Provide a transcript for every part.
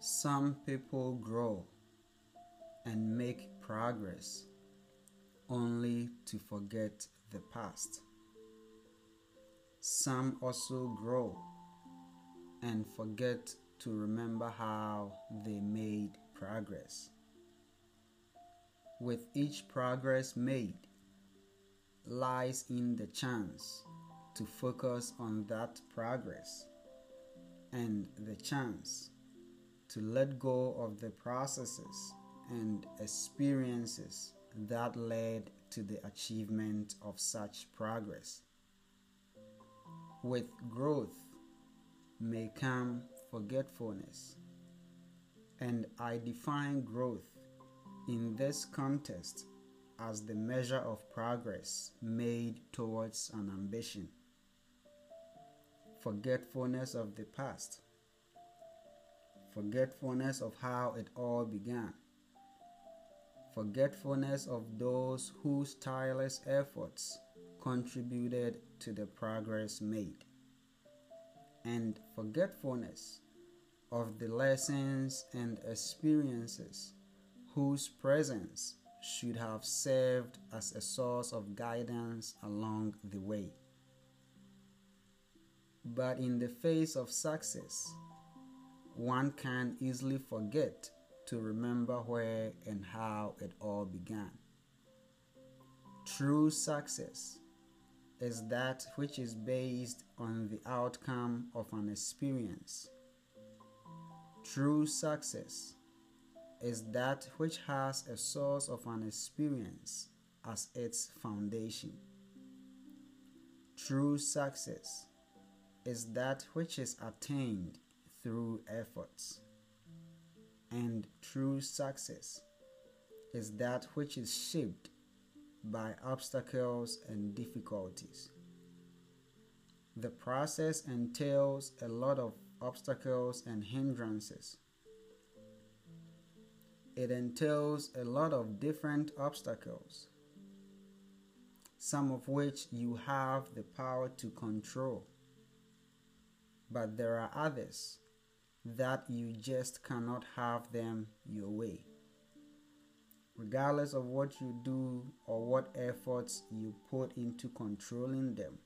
Some people grow and make progress only to forget the past. Some also grow and forget to remember how they made progress. With each progress made lies in the chance to focus on that progress and the chance to let go of the processes and experiences that led to the achievement of such progress. With growth may come forgetfulness, and I define growth in this context as the measure of progress made towards an ambition. Forgetfulness of the past, forgetfulness of how it all began forgetfulness of those whose tireless efforts contributed to the progress made, and forgetfulness of the lessons and experiences whose presence should have served as a source of guidance along the way. But in the face of success, one can easily forget to remember where and how it all began. True success is that which is based on the outcome of an experience. True success is that which has a source of an experience as its foundation. True success is that which is attained through efforts and true success is that which is shaped by obstacles and difficulties. The process entails a lot of obstacles and hindrances. It entails a lot of different obstacles, some of which you have the power to control, but there are others that you just cannot have them your way. Regardless of what you do or what efforts you put into controlling them.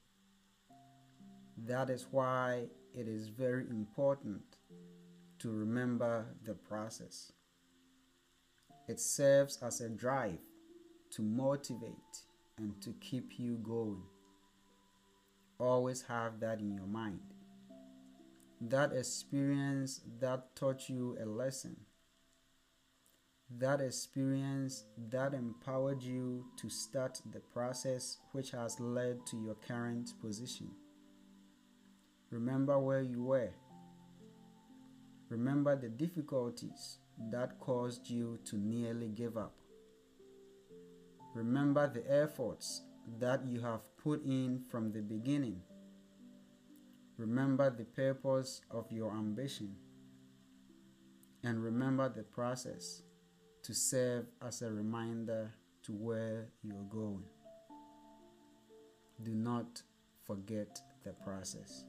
That is why it is very important to remember the process. It serves as a drive to motivate and to keep you going. Always have that in your mind that experience that taught you a lesson, that experience that empowered you to start the process which has led to your current position. Remember where you were. Remember the difficulties that caused you to nearly give up. Remember the efforts that you have put in from the beginning Remember the purpose of your ambition and remember the process to serve as a reminder to where you're going. Do not forget the process.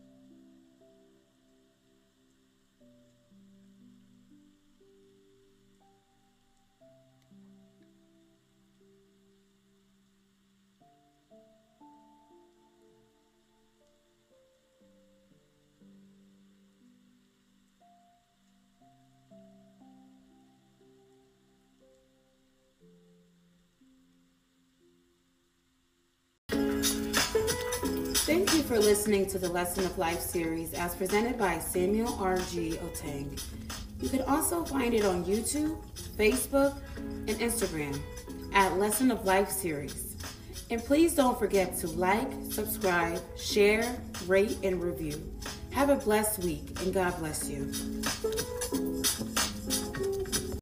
You for listening to the Lesson of Life series as presented by Samuel R.G. Otang. You can also find it on YouTube, Facebook, and Instagram at Lesson of Life series. And please don't forget to like, subscribe, share, rate, and review. Have a blessed week, and God bless you.